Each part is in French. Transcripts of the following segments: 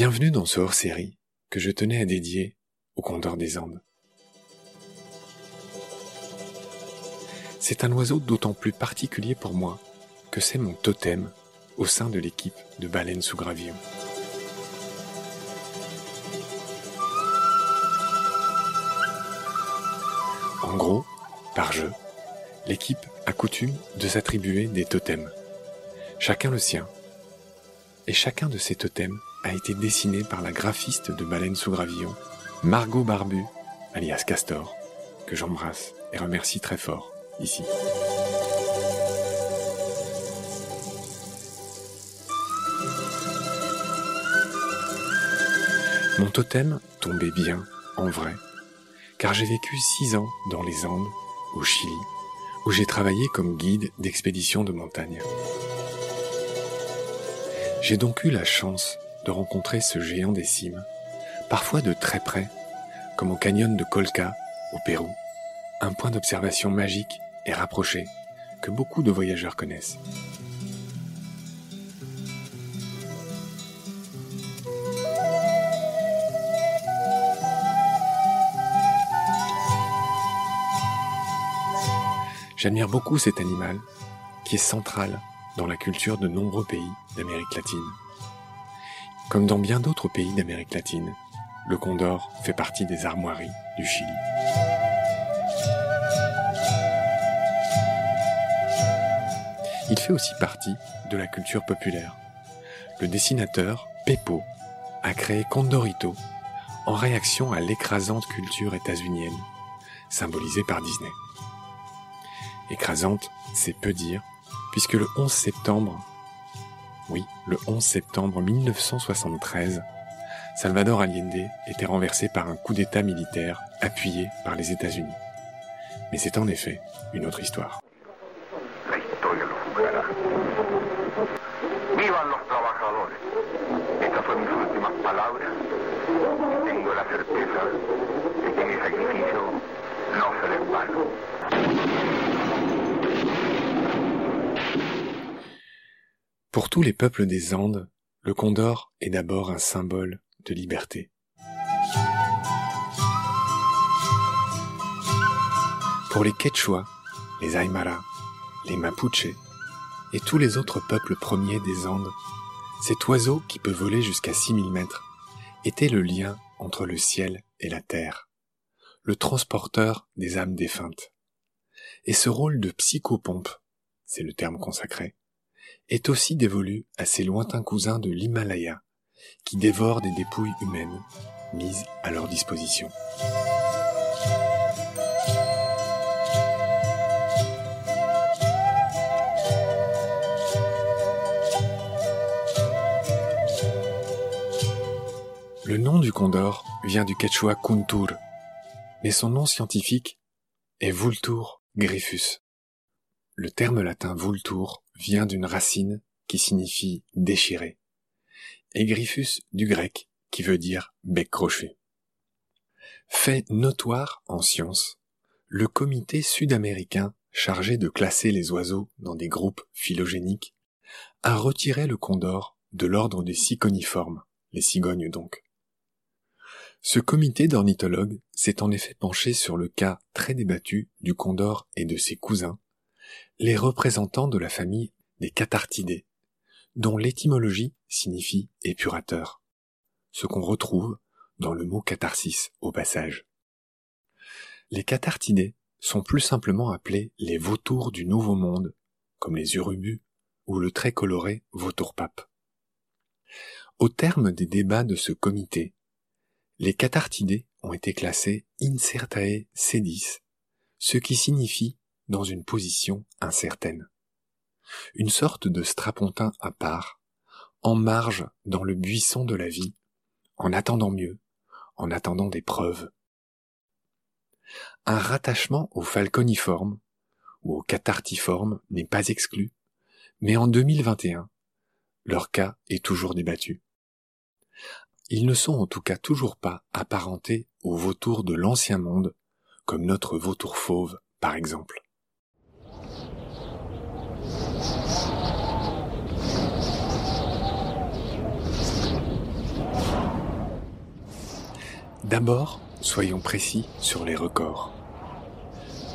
Bienvenue dans ce hors-série que je tenais à dédier au condor des Andes. C'est un oiseau d'autant plus particulier pour moi que c'est mon totem au sein de l'équipe de baleines sous gravillon. En gros, par jeu, l'équipe a coutume de s'attribuer des totems. Chacun le sien. Et chacun de ces totems a été dessiné par la graphiste de Baleine sous Gravillon, Margot Barbu, alias Castor, que j'embrasse et remercie très fort ici. Mon totem tombait bien, en vrai, car j'ai vécu six ans dans les Andes, au Chili, où j'ai travaillé comme guide d'expédition de montagne. J'ai donc eu la chance de rencontrer ce géant des cimes, parfois de très près, comme au canyon de Colca, au Pérou, un point d'observation magique et rapproché que beaucoup de voyageurs connaissent. J'admire beaucoup cet animal qui est central dans la culture de nombreux pays d'Amérique latine. Comme dans bien d'autres pays d'Amérique latine, le condor fait partie des armoiries du Chili. Il fait aussi partie de la culture populaire. Le dessinateur Pepo a créé Condorito en réaction à l'écrasante culture états-unienne, symbolisée par Disney. Écrasante, c'est peu dire, puisque le 11 septembre oui, le 11 septembre 1973, Salvador Allende était renversé par un coup d'État militaire appuyé par les États-Unis. Mais c'est en effet une autre histoire. Pour tous les peuples des Andes, le condor est d'abord un symbole de liberté. Pour les Quechua, les Aymara, les Mapuche et tous les autres peuples premiers des Andes, cet oiseau qui peut voler jusqu'à 6000 mètres était le lien entre le ciel et la terre, le transporteur des âmes défuntes. Et ce rôle de psychopompe, c'est le terme consacré, est aussi dévolu à ses lointains cousins de l'Himalaya, qui dévorent des dépouilles humaines mises à leur disposition. Le nom du condor vient du quechua kuntur, mais son nom scientifique est Vultur griffus. Le terme latin vultur vient d'une racine qui signifie déchirer, et griffus du grec qui veut dire bec crochu. Fait notoire en science, le comité sud-américain chargé de classer les oiseaux dans des groupes phylogéniques a retiré le condor de l'ordre des ciconiformes, les cigognes donc. Ce comité d'ornithologues s'est en effet penché sur le cas très débattu du condor et de ses cousins, les représentants de la famille des cathartidés, dont l'étymologie signifie épurateur, ce qu'on retrouve dans le mot catharsis au passage. Les cathartidés sont plus simplement appelés les vautours du Nouveau Monde, comme les urubus ou le très coloré vautour-pape. Au terme des débats de ce comité, les cathartidés ont été classés incertae sedis, ce qui signifie dans une position incertaine. Une sorte de strapontin à part, en marge dans le buisson de la vie, en attendant mieux, en attendant des preuves. Un rattachement au falconiforme ou au cathartiforme n'est pas exclu, mais en 2021, leur cas est toujours débattu. Ils ne sont en tout cas toujours pas apparentés aux vautours de l'ancien monde, comme notre vautour fauve par exemple. D'abord, soyons précis sur les records.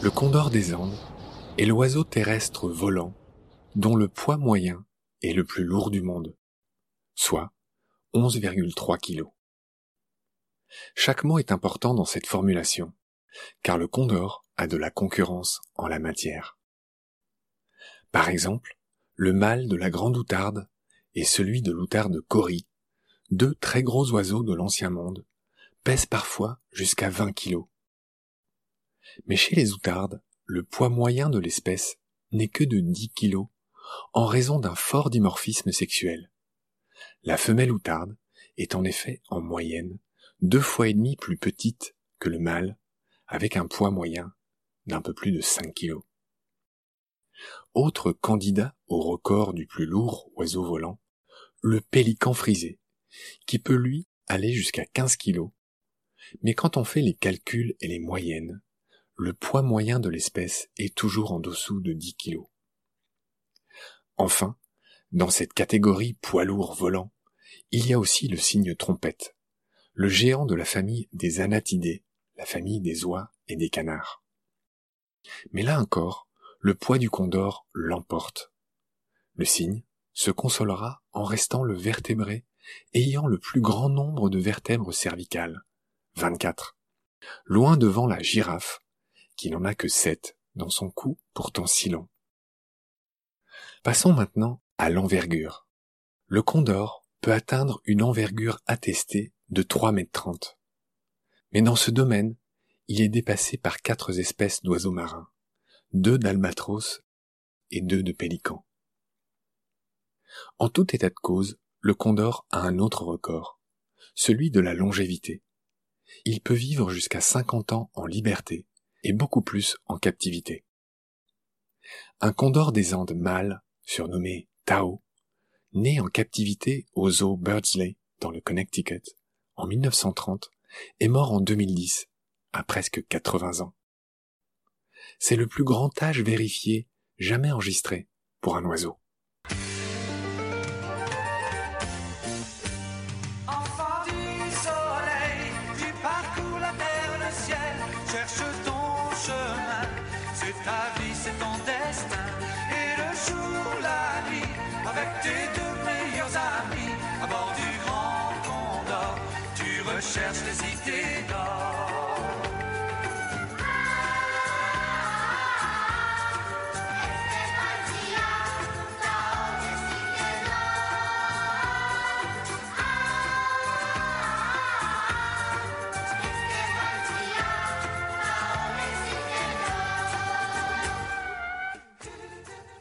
Le condor des Andes est l'oiseau terrestre volant dont le poids moyen est le plus lourd du monde, soit 11,3 kg. Chaque mot est important dans cette formulation, car le condor a de la concurrence en la matière. Par exemple, le mâle de la grande outarde et celui de l'outarde cori, deux très gros oiseaux de l'ancien monde, pèsent parfois jusqu'à 20 kilos. Mais chez les outardes, le poids moyen de l'espèce n'est que de 10 kilos en raison d'un fort dimorphisme sexuel. La femelle outarde est en effet en moyenne deux fois et demi plus petite que le mâle, avec un poids moyen d'un peu plus de 5 kilos. Autre candidat au record du plus lourd oiseau volant, le pélican frisé, qui peut lui aller jusqu'à 15 kilos. Mais quand on fait les calculs et les moyennes, le poids moyen de l'espèce est toujours en dessous de 10 kilos. Enfin, dans cette catégorie poids lourd volant, il y a aussi le cygne trompette, le géant de la famille des anatidés, la famille des oies et des canards. Mais là encore, le poids du condor l'emporte. Le cygne se consolera en restant le vertébré ayant le plus grand nombre de vertèbres cervicales, 24, loin devant la girafe, qui n'en a que 7 dans son cou pourtant si long. Passons maintenant à l'envergure. Le condor peut atteindre une envergure attestée de 3 mètres 30. Mais dans ce domaine, il est dépassé par quatre espèces d'oiseaux marins, deux d'albatros et deux de pélicans. En tout état de cause, le condor a un autre record, celui de la longévité. Il peut vivre jusqu'à 50 ans en liberté et beaucoup plus en captivité. Un condor des Andes mâle, surnommé Tao, né en captivité au zoo Birdsley dans le Connecticut en 1930, est mort en 2010 à presque 80 ans. C'est le plus grand âge vérifié jamais enregistré pour un oiseau.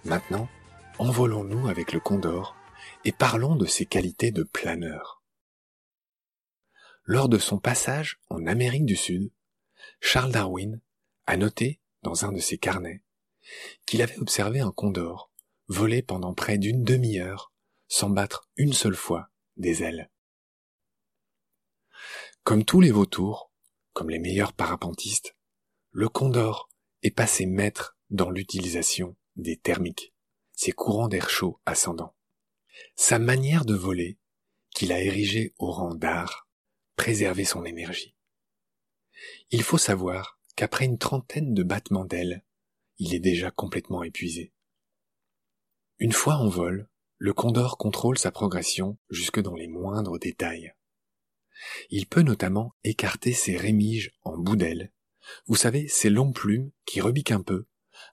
Maintenant, envolons-nous avec le condor et parlons de ses qualités de planeur. Lors de son passage en Amérique du Sud, Charles Darwin a noté dans un de ses carnets qu'il avait observé un condor voler pendant près d'une demi-heure sans battre une seule fois des ailes. Comme tous les vautours, comme les meilleurs parapentistes, le condor est passé maître dans l'utilisation des thermiques, ces courants d'air chaud ascendants. Sa manière de voler, qu'il a érigée au rang d'art, préservait son énergie. Il faut savoir qu'après une trentaine de battements d'ailes, il est déjà complètement épuisé. Une fois en vol, le condor contrôle sa progression jusque dans les moindres détails. Il peut notamment écarter ses rémiges en bout d'aile, vous savez, ces longues plumes qui rebiquent un peu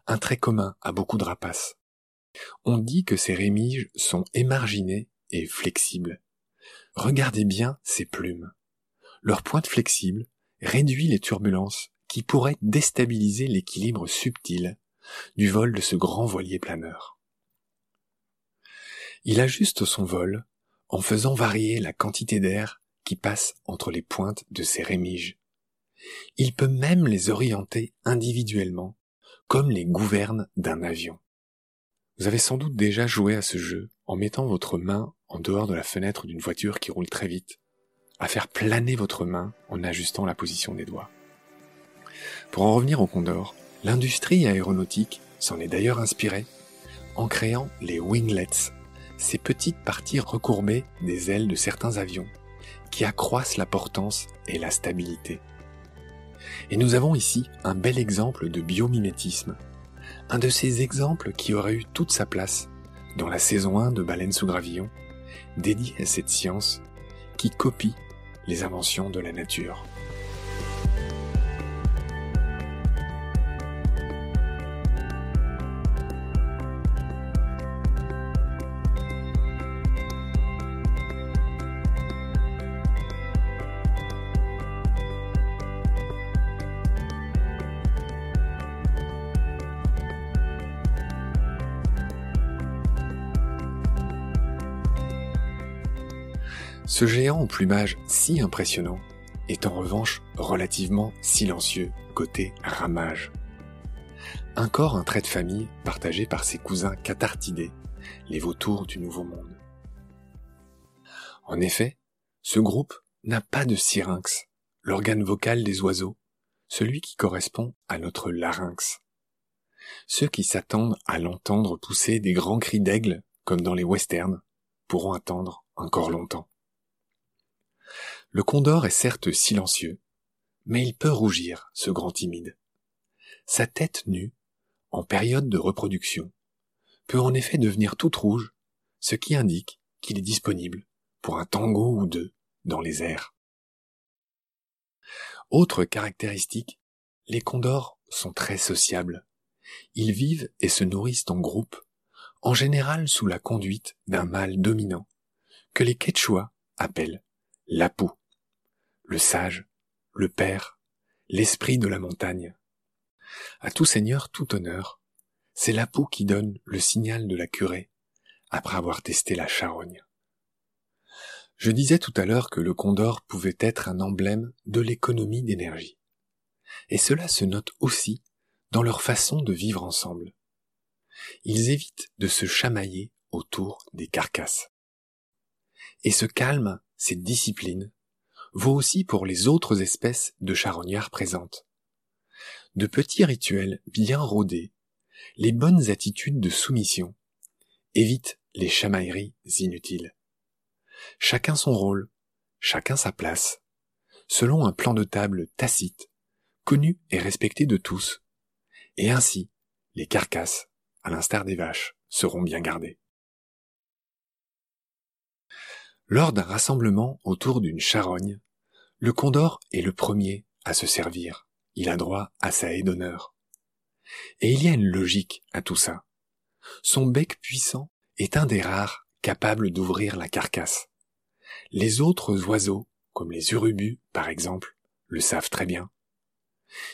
un trait commun à beaucoup de rapaces. On dit que ces rémiges sont émarginées et flexibles. Regardez bien ces plumes. Leur pointe flexible réduit les turbulences qui pourraient déstabiliser l'équilibre subtil du vol de ce grand voilier planeur. Il ajuste son vol en faisant varier la quantité d'air qui passe entre les pointes de ses rémiges. Il peut même les orienter individuellement comme les gouvernes d'un avion. Vous avez sans doute déjà joué à ce jeu en mettant votre main en dehors de la fenêtre d'une voiture qui roule très vite, à faire planer votre main en ajustant la position des doigts. Pour en revenir au Condor, l'industrie aéronautique s'en est d'ailleurs inspirée en créant les winglets, ces petites parties recourbées des ailes de certains avions, qui accroissent la portance et la stabilité. Et nous avons ici un bel exemple de biomimétisme, un de ces exemples qui aurait eu toute sa place dans la saison 1 de Baleine sous gravillon, dédiée à cette science qui copie les inventions de la nature. Ce géant au plumage si impressionnant est en revanche relativement silencieux côté ramage. Encore un trait de famille partagé par ses cousins cathartidés, les vautours du Nouveau Monde. En effet, ce groupe n'a pas de syrinx, l'organe vocal des oiseaux, celui qui correspond à notre larynx. Ceux qui s'attendent à l'entendre pousser des grands cris d'aigle, comme dans les westerns, pourront attendre encore longtemps. Le condor est certes silencieux, mais il peut rougir, ce grand timide. Sa tête nue, en période de reproduction, peut en effet devenir toute rouge, ce qui indique qu'il est disponible pour un tango ou deux dans les airs. Autre caractéristique, les condors sont très sociables. Ils vivent et se nourrissent en groupe, en général sous la conduite d'un mâle dominant, que les Quechua appellent l'apou le sage, le père, l'esprit de la montagne. À tout seigneur, tout honneur, c'est la peau qui donne le signal de la curée, après avoir testé la charogne. Je disais tout à l'heure que le condor pouvait être un emblème de l'économie d'énergie. Et cela se note aussi dans leur façon de vivre ensemble. Ils évitent de se chamailler autour des carcasses. Et ce calme, cette discipline, vaut aussi pour les autres espèces de charognards présentes. De petits rituels bien rodés, les bonnes attitudes de soumission évitent les chamailleries inutiles. Chacun son rôle, chacun sa place, selon un plan de table tacite, connu et respecté de tous, et ainsi les carcasses, à l'instar des vaches, seront bien gardées. Lors d'un rassemblement autour d'une charogne, le condor est le premier à se servir. Il a droit à sa haie d'honneur. Et il y a une logique à tout ça. Son bec puissant est un des rares capables d'ouvrir la carcasse. Les autres oiseaux, comme les urubus par exemple, le savent très bien.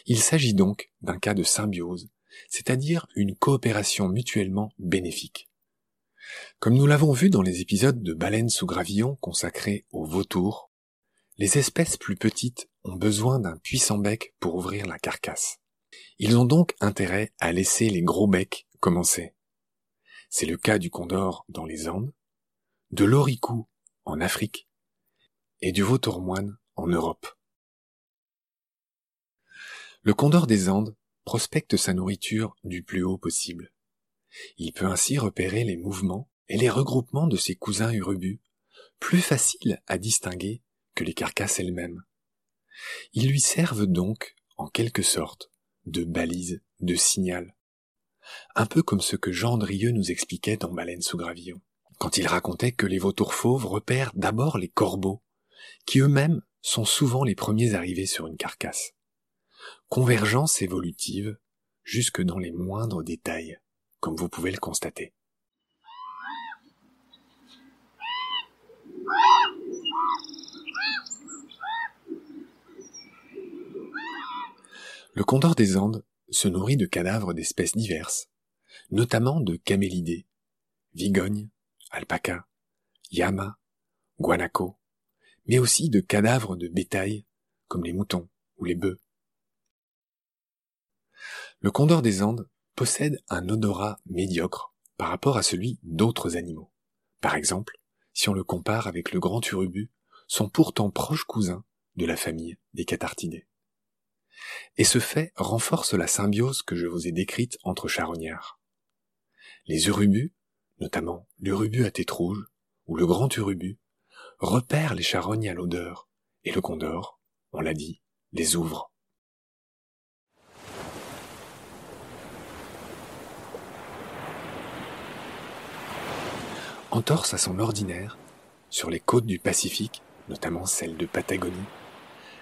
Il s'agit donc d'un cas de symbiose, c'est-à-dire une coopération mutuellement bénéfique. Comme nous l'avons vu dans les épisodes de Baleine sous gravillon consacrés aux vautours, les espèces plus petites ont besoin d'un puissant bec pour ouvrir la carcasse. Ils ont donc intérêt à laisser les gros becs commencer. C'est le cas du condor dans les Andes, de l'oricou en Afrique et du vautour moine en Europe. Le condor des Andes prospecte sa nourriture du plus haut possible. Il peut ainsi repérer les mouvements et les regroupements de ses cousins urubus, plus faciles à distinguer que les carcasses elles-mêmes. Ils lui servent donc, en quelque sorte, de balise, de signal. Un peu comme ce que Jean Drieux nous expliquait dans Baleine sous gravillon, quand il racontait que les vautours fauves repèrent d'abord les corbeaux, qui eux-mêmes sont souvent les premiers arrivés sur une carcasse. Convergence évolutive jusque dans les moindres détails comme vous pouvez le constater. Le condor des Andes se nourrit de cadavres d'espèces diverses, notamment de camélidés, vigognes, alpacas, llamas, guanacos, mais aussi de cadavres de bétail comme les moutons ou les bœufs. Le condor des Andes possède un odorat médiocre par rapport à celui d'autres animaux. Par exemple, si on le compare avec le grand urubu, sont pourtant proches cousins de la famille des cathartidés. Et ce fait renforce la symbiose que je vous ai décrite entre charognards. Les urubus, notamment l'urubu à tête rouge ou le grand urubu, repère les charognes à l'odeur, et le condor, on l'a dit, les ouvre. Entorse à son ordinaire, sur les côtes du Pacifique, notamment celle de Patagonie,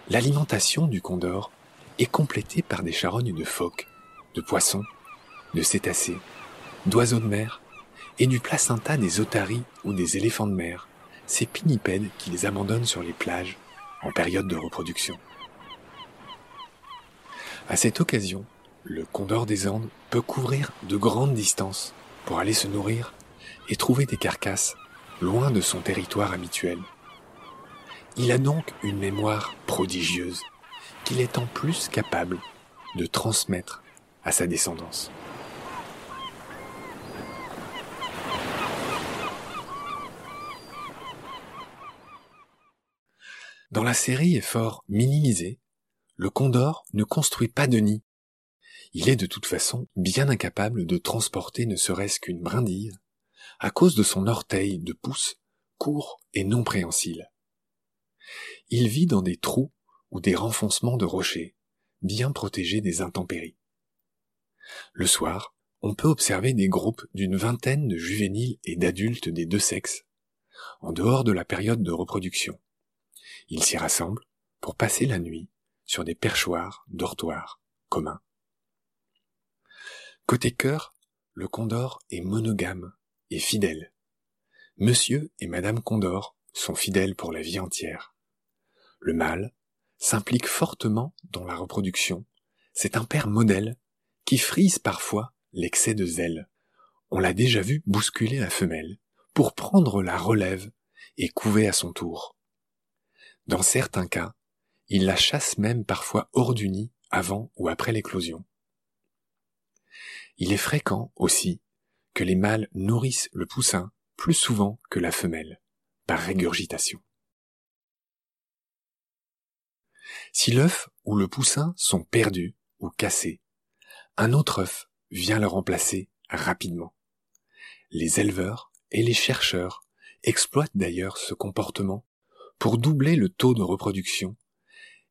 l'alimentation du condor est complétée par des charognes de phoques, de poissons, de cétacés, d'oiseaux de mer et du placenta des otaries ou des éléphants de mer, ces pinnipèdes qui les abandonnent sur les plages en période de reproduction. À cette occasion, le condor des Andes peut couvrir de grandes distances pour aller se nourrir et trouver des carcasses loin de son territoire habituel. Il a donc une mémoire prodigieuse qu'il est en plus capable de transmettre à sa descendance. Dans la série est fort minimisé, le condor ne construit pas de nid. Il est de toute façon bien incapable de transporter ne serait-ce qu'une brindille, à cause de son orteil de pouce court et non préhensile. Il vit dans des trous ou des renfoncements de rochers, bien protégés des intempéries. Le soir, on peut observer des groupes d'une vingtaine de juvéniles et d'adultes des deux sexes, en dehors de la période de reproduction. Ils s'y rassemblent pour passer la nuit sur des perchoirs, dortoirs communs. Côté cœur, le Condor est monogame et fidèle. Monsieur et Madame Condor sont fidèles pour la vie entière. Le mâle s'implique fortement dans la reproduction. C'est un père modèle qui frise parfois l'excès de zèle. On l'a déjà vu bousculer la femelle pour prendre la relève et couver à son tour. Dans certains cas, il la chasse même parfois hors du nid avant ou après l'éclosion. Il est fréquent aussi que les mâles nourrissent le poussin plus souvent que la femelle, par régurgitation. Si l'œuf ou le poussin sont perdus ou cassés, un autre œuf vient le remplacer rapidement. Les éleveurs et les chercheurs exploitent d'ailleurs ce comportement pour doubler le taux de reproduction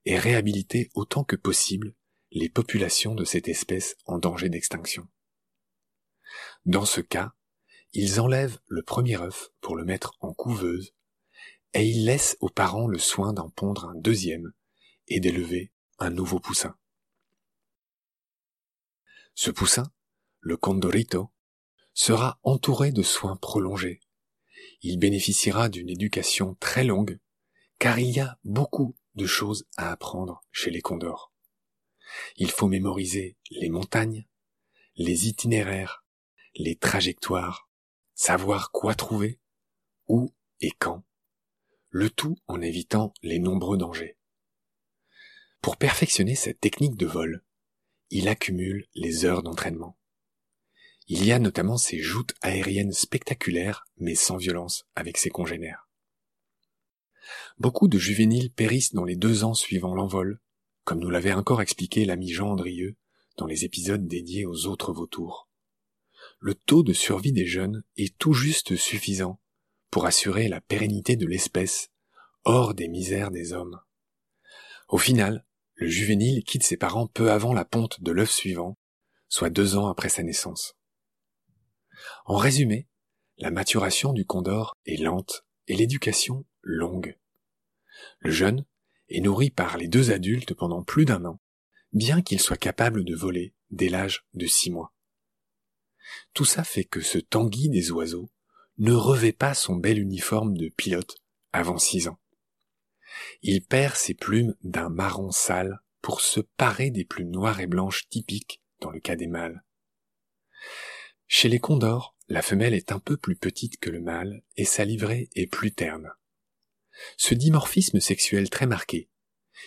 et réhabiliter autant que possible les populations de cette espèce en danger d'extinction. Dans ce cas, ils enlèvent le premier œuf pour le mettre en couveuse et ils laissent aux parents le soin d'en pondre un deuxième et d'élever un nouveau poussin. Ce poussin, le condorito, sera entouré de soins prolongés. Il bénéficiera d'une éducation très longue car il y a beaucoup de choses à apprendre chez les condors. Il faut mémoriser les montagnes, les itinéraires, les trajectoires, savoir quoi trouver, où et quand, le tout en évitant les nombreux dangers. Pour perfectionner cette technique de vol, il accumule les heures d'entraînement. Il y a notamment ces joutes aériennes spectaculaires mais sans violence avec ses congénères. Beaucoup de juvéniles périssent dans les deux ans suivant l'envol, comme nous l'avait encore expliqué l'ami Jean Andrieux dans les épisodes dédiés aux autres vautours. Le taux de survie des jeunes est tout juste suffisant pour assurer la pérennité de l'espèce hors des misères des hommes. Au final, le juvénile quitte ses parents peu avant la ponte de l'œuf suivant, soit deux ans après sa naissance. En résumé, la maturation du condor est lente et l'éducation longue. Le jeune est nourri par les deux adultes pendant plus d'un an, bien qu'il soit capable de voler dès l'âge de six mois. Tout ça fait que ce tanguy des oiseaux ne revêt pas son bel uniforme de pilote avant six ans. Il perd ses plumes d'un marron sale pour se parer des plumes noires et blanches typiques dans le cas des mâles. Chez les condors, la femelle est un peu plus petite que le mâle et sa livrée est plus terne. Ce dimorphisme sexuel très marqué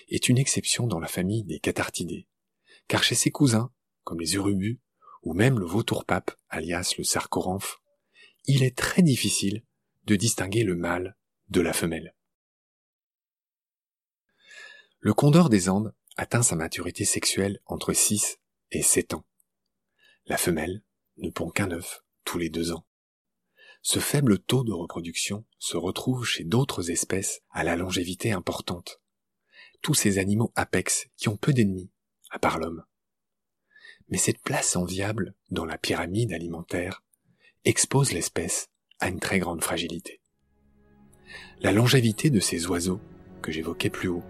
est une exception dans la famille des cathartidés, car chez ses cousins, comme les urubus, ou même le vautour-pape, alias le sarcoramphe, il est très difficile de distinguer le mâle de la femelle. Le condor des Andes atteint sa maturité sexuelle entre 6 et 7 ans. La femelle ne pond qu'un œuf tous les deux ans. ce faible taux de reproduction se retrouve chez d'autres espèces à la longévité importante. Tous ces animaux apex qui ont peu d'ennemis, à part l'homme. Mais cette place enviable dans la pyramide alimentaire expose l'espèce à une très grande fragilité. La longévité de ces oiseaux, que j'évoquais plus haut,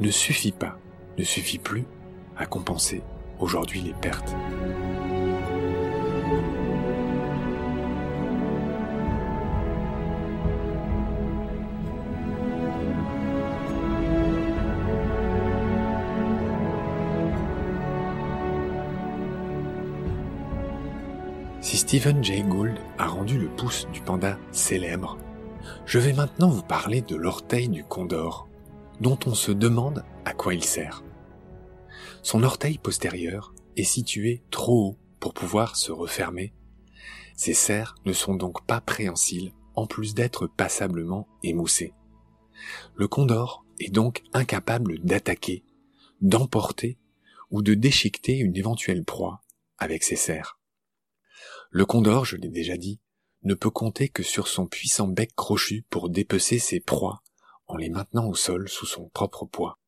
ne suffit pas, ne suffit plus à compenser aujourd'hui les pertes. Stephen Jay Gould a rendu le pouce du panda célèbre, je vais maintenant vous parler de l'orteil du condor, dont on se demande à quoi il sert. Son orteil postérieur est situé trop haut pour pouvoir se refermer. Ses serres ne sont donc pas préhensiles en plus d'être passablement émoussés. Le condor est donc incapable d'attaquer, d'emporter ou de déchiqueter une éventuelle proie avec ses serres. Le condor, je l'ai déjà dit, ne peut compter que sur son puissant bec crochu pour dépecer ses proies en les maintenant au sol sous son propre poids.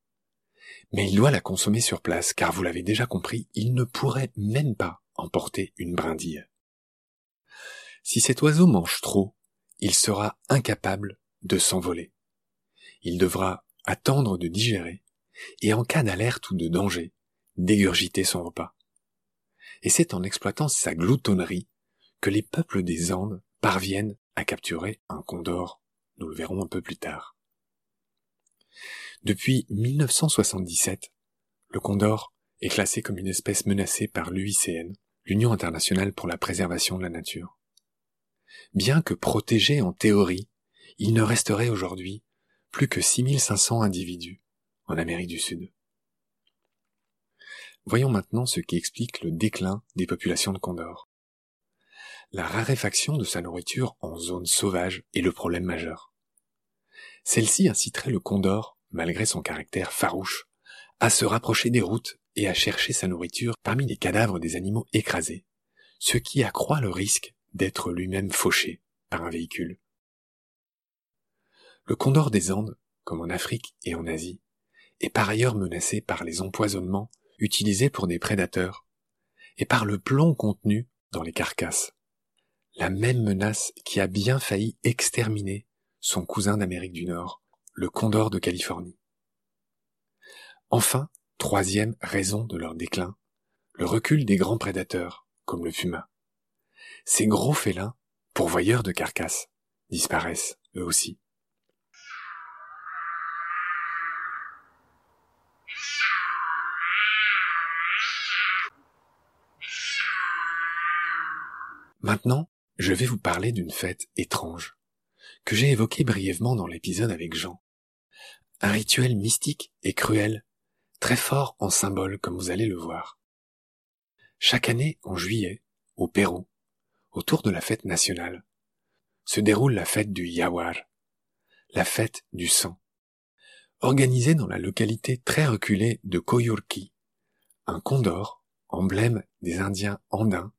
Mais il doit la consommer sur place, car vous l'avez déjà compris, il ne pourrait même pas emporter une brindille. Si cet oiseau mange trop, il sera incapable de s'envoler. Il devra attendre de digérer, et en cas d'alerte ou de danger, dégurgiter son repas. Et c'est en exploitant sa gloutonnerie que les peuples des Andes parviennent à capturer un condor. Nous le verrons un peu plus tard. Depuis 1977, le condor est classé comme une espèce menacée par l'UICN, l'Union internationale pour la préservation de la nature. Bien que protégé en théorie, il ne resterait aujourd'hui plus que 6500 individus en Amérique du Sud. Voyons maintenant ce qui explique le déclin des populations de condors la raréfaction de sa nourriture en zone sauvage est le problème majeur. Celle-ci inciterait le condor, malgré son caractère farouche, à se rapprocher des routes et à chercher sa nourriture parmi les cadavres des animaux écrasés, ce qui accroît le risque d'être lui-même fauché par un véhicule. Le condor des Andes, comme en Afrique et en Asie, est par ailleurs menacé par les empoisonnements utilisés pour des prédateurs et par le plomb contenu dans les carcasses la même menace qui a bien failli exterminer son cousin d'Amérique du Nord, le condor de Californie. Enfin, troisième raison de leur déclin, le recul des grands prédateurs, comme le puma. Ces gros félins, pourvoyeurs de carcasses, disparaissent eux aussi. Maintenant, je vais vous parler d'une fête étrange, que j'ai évoquée brièvement dans l'épisode avec Jean. Un rituel mystique et cruel, très fort en symbole comme vous allez le voir. Chaque année, en juillet, au Pérou, autour de la fête nationale, se déroule la fête du Yawar, la fête du sang, organisée dans la localité très reculée de Coyurqui, un condor, emblème des Indiens andins,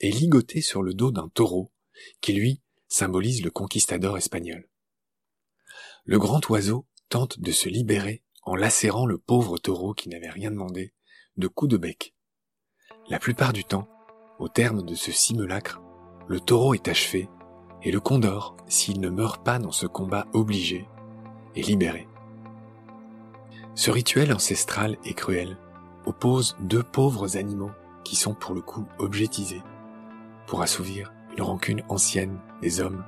est ligoté sur le dos d'un taureau, qui lui symbolise le conquistador espagnol. Le grand oiseau tente de se libérer en lacérant le pauvre taureau qui n'avait rien demandé de coups de bec. La plupart du temps, au terme de ce simulacre, le taureau est achevé et le condor, s'il ne meurt pas dans ce combat obligé, est libéré. Ce rituel ancestral et cruel oppose deux pauvres animaux qui sont pour le coup objetisés pour assouvir une rancune ancienne des hommes.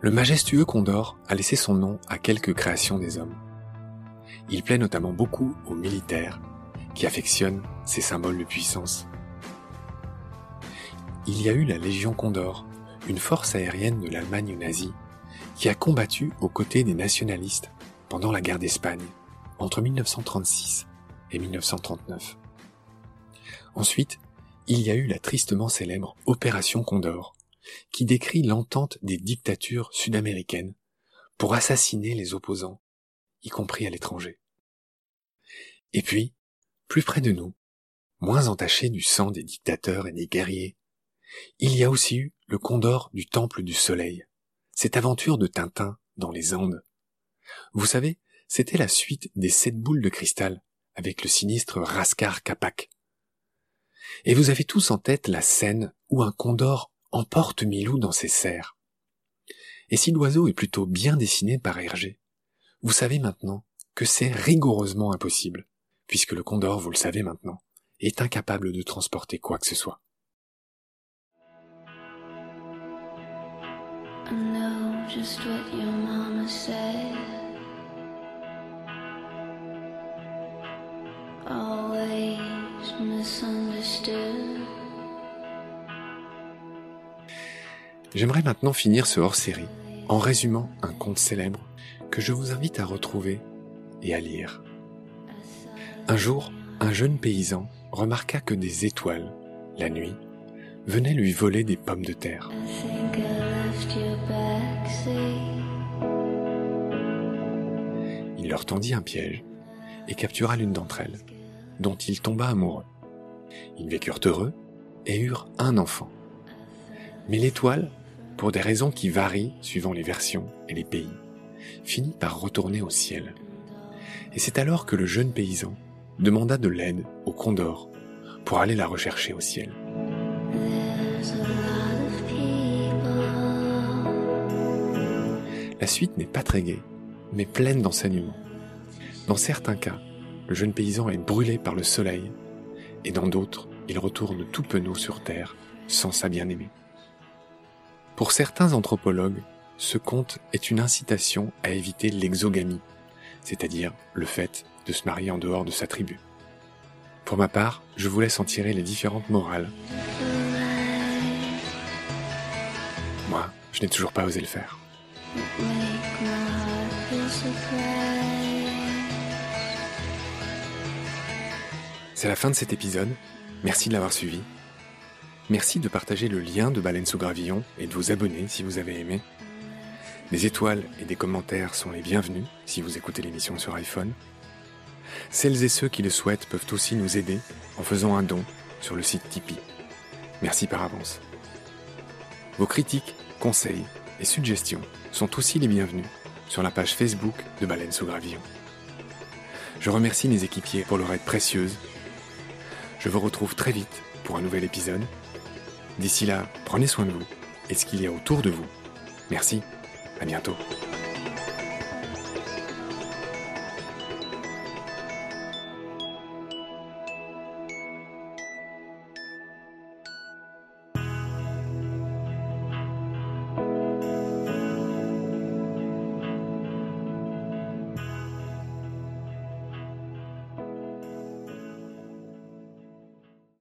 Le majestueux Condor a laissé son nom à quelques créations des hommes. Il plaît notamment beaucoup aux militaires qui affectionnent ces symboles de puissance. Il y a eu la Légion Condor une force aérienne de l'Allemagne nazie qui a combattu aux côtés des nationalistes pendant la guerre d'Espagne entre 1936 et 1939. Ensuite, il y a eu la tristement célèbre Opération Condor, qui décrit l'entente des dictatures sud-américaines pour assassiner les opposants, y compris à l'étranger. Et puis, plus près de nous, moins entaché du sang des dictateurs et des guerriers, il y a aussi eu le condor du Temple du Soleil, cette aventure de Tintin dans les Andes. Vous savez, c'était la suite des sept boules de cristal avec le sinistre Rascar Capac. Et vous avez tous en tête la scène où un condor emporte Milou dans ses serres. Et si l'oiseau est plutôt bien dessiné par Hergé, vous savez maintenant que c'est rigoureusement impossible, puisque le condor, vous le savez maintenant, est incapable de transporter quoi que ce soit. J'aimerais maintenant finir ce hors-série en résumant un conte célèbre que je vous invite à retrouver et à lire. Un jour, un jeune paysan remarqua que des étoiles, la nuit, venaient lui voler des pommes de terre. Il leur tendit un piège et captura l'une d'entre elles, dont il tomba amoureux. Ils vécurent heureux et eurent un enfant. Mais l'étoile, pour des raisons qui varient suivant les versions et les pays, finit par retourner au ciel. Et c'est alors que le jeune paysan demanda de l'aide au condor pour aller la rechercher au ciel. La suite n'est pas très gaie, mais pleine d'enseignements. Dans certains cas, le jeune paysan est brûlé par le soleil, et dans d'autres, il retourne tout penaud sur terre, sans sa bien-aimée. Pour certains anthropologues, ce conte est une incitation à éviter l'exogamie, c'est-à-dire le fait de se marier en dehors de sa tribu. Pour ma part, je vous laisse en tirer les différentes morales. Moi, je n'ai toujours pas osé le faire. C'est la fin de cet épisode. Merci de l'avoir suivi. Merci de partager le lien de Baleine sous Gravillon et de vous abonner si vous avez aimé. Des étoiles et des commentaires sont les bienvenus si vous écoutez l'émission sur iPhone. Celles et ceux qui le souhaitent peuvent aussi nous aider en faisant un don sur le site Tipeee. Merci par avance. Vos critiques, conseils et suggestions sont aussi les bienvenus sur la page Facebook de Baleine sous Gravillon. Je remercie mes équipiers pour leur aide précieuse. Je vous retrouve très vite pour un nouvel épisode. D'ici là, prenez soin de vous et ce qu'il y a autour de vous. Merci, à bientôt.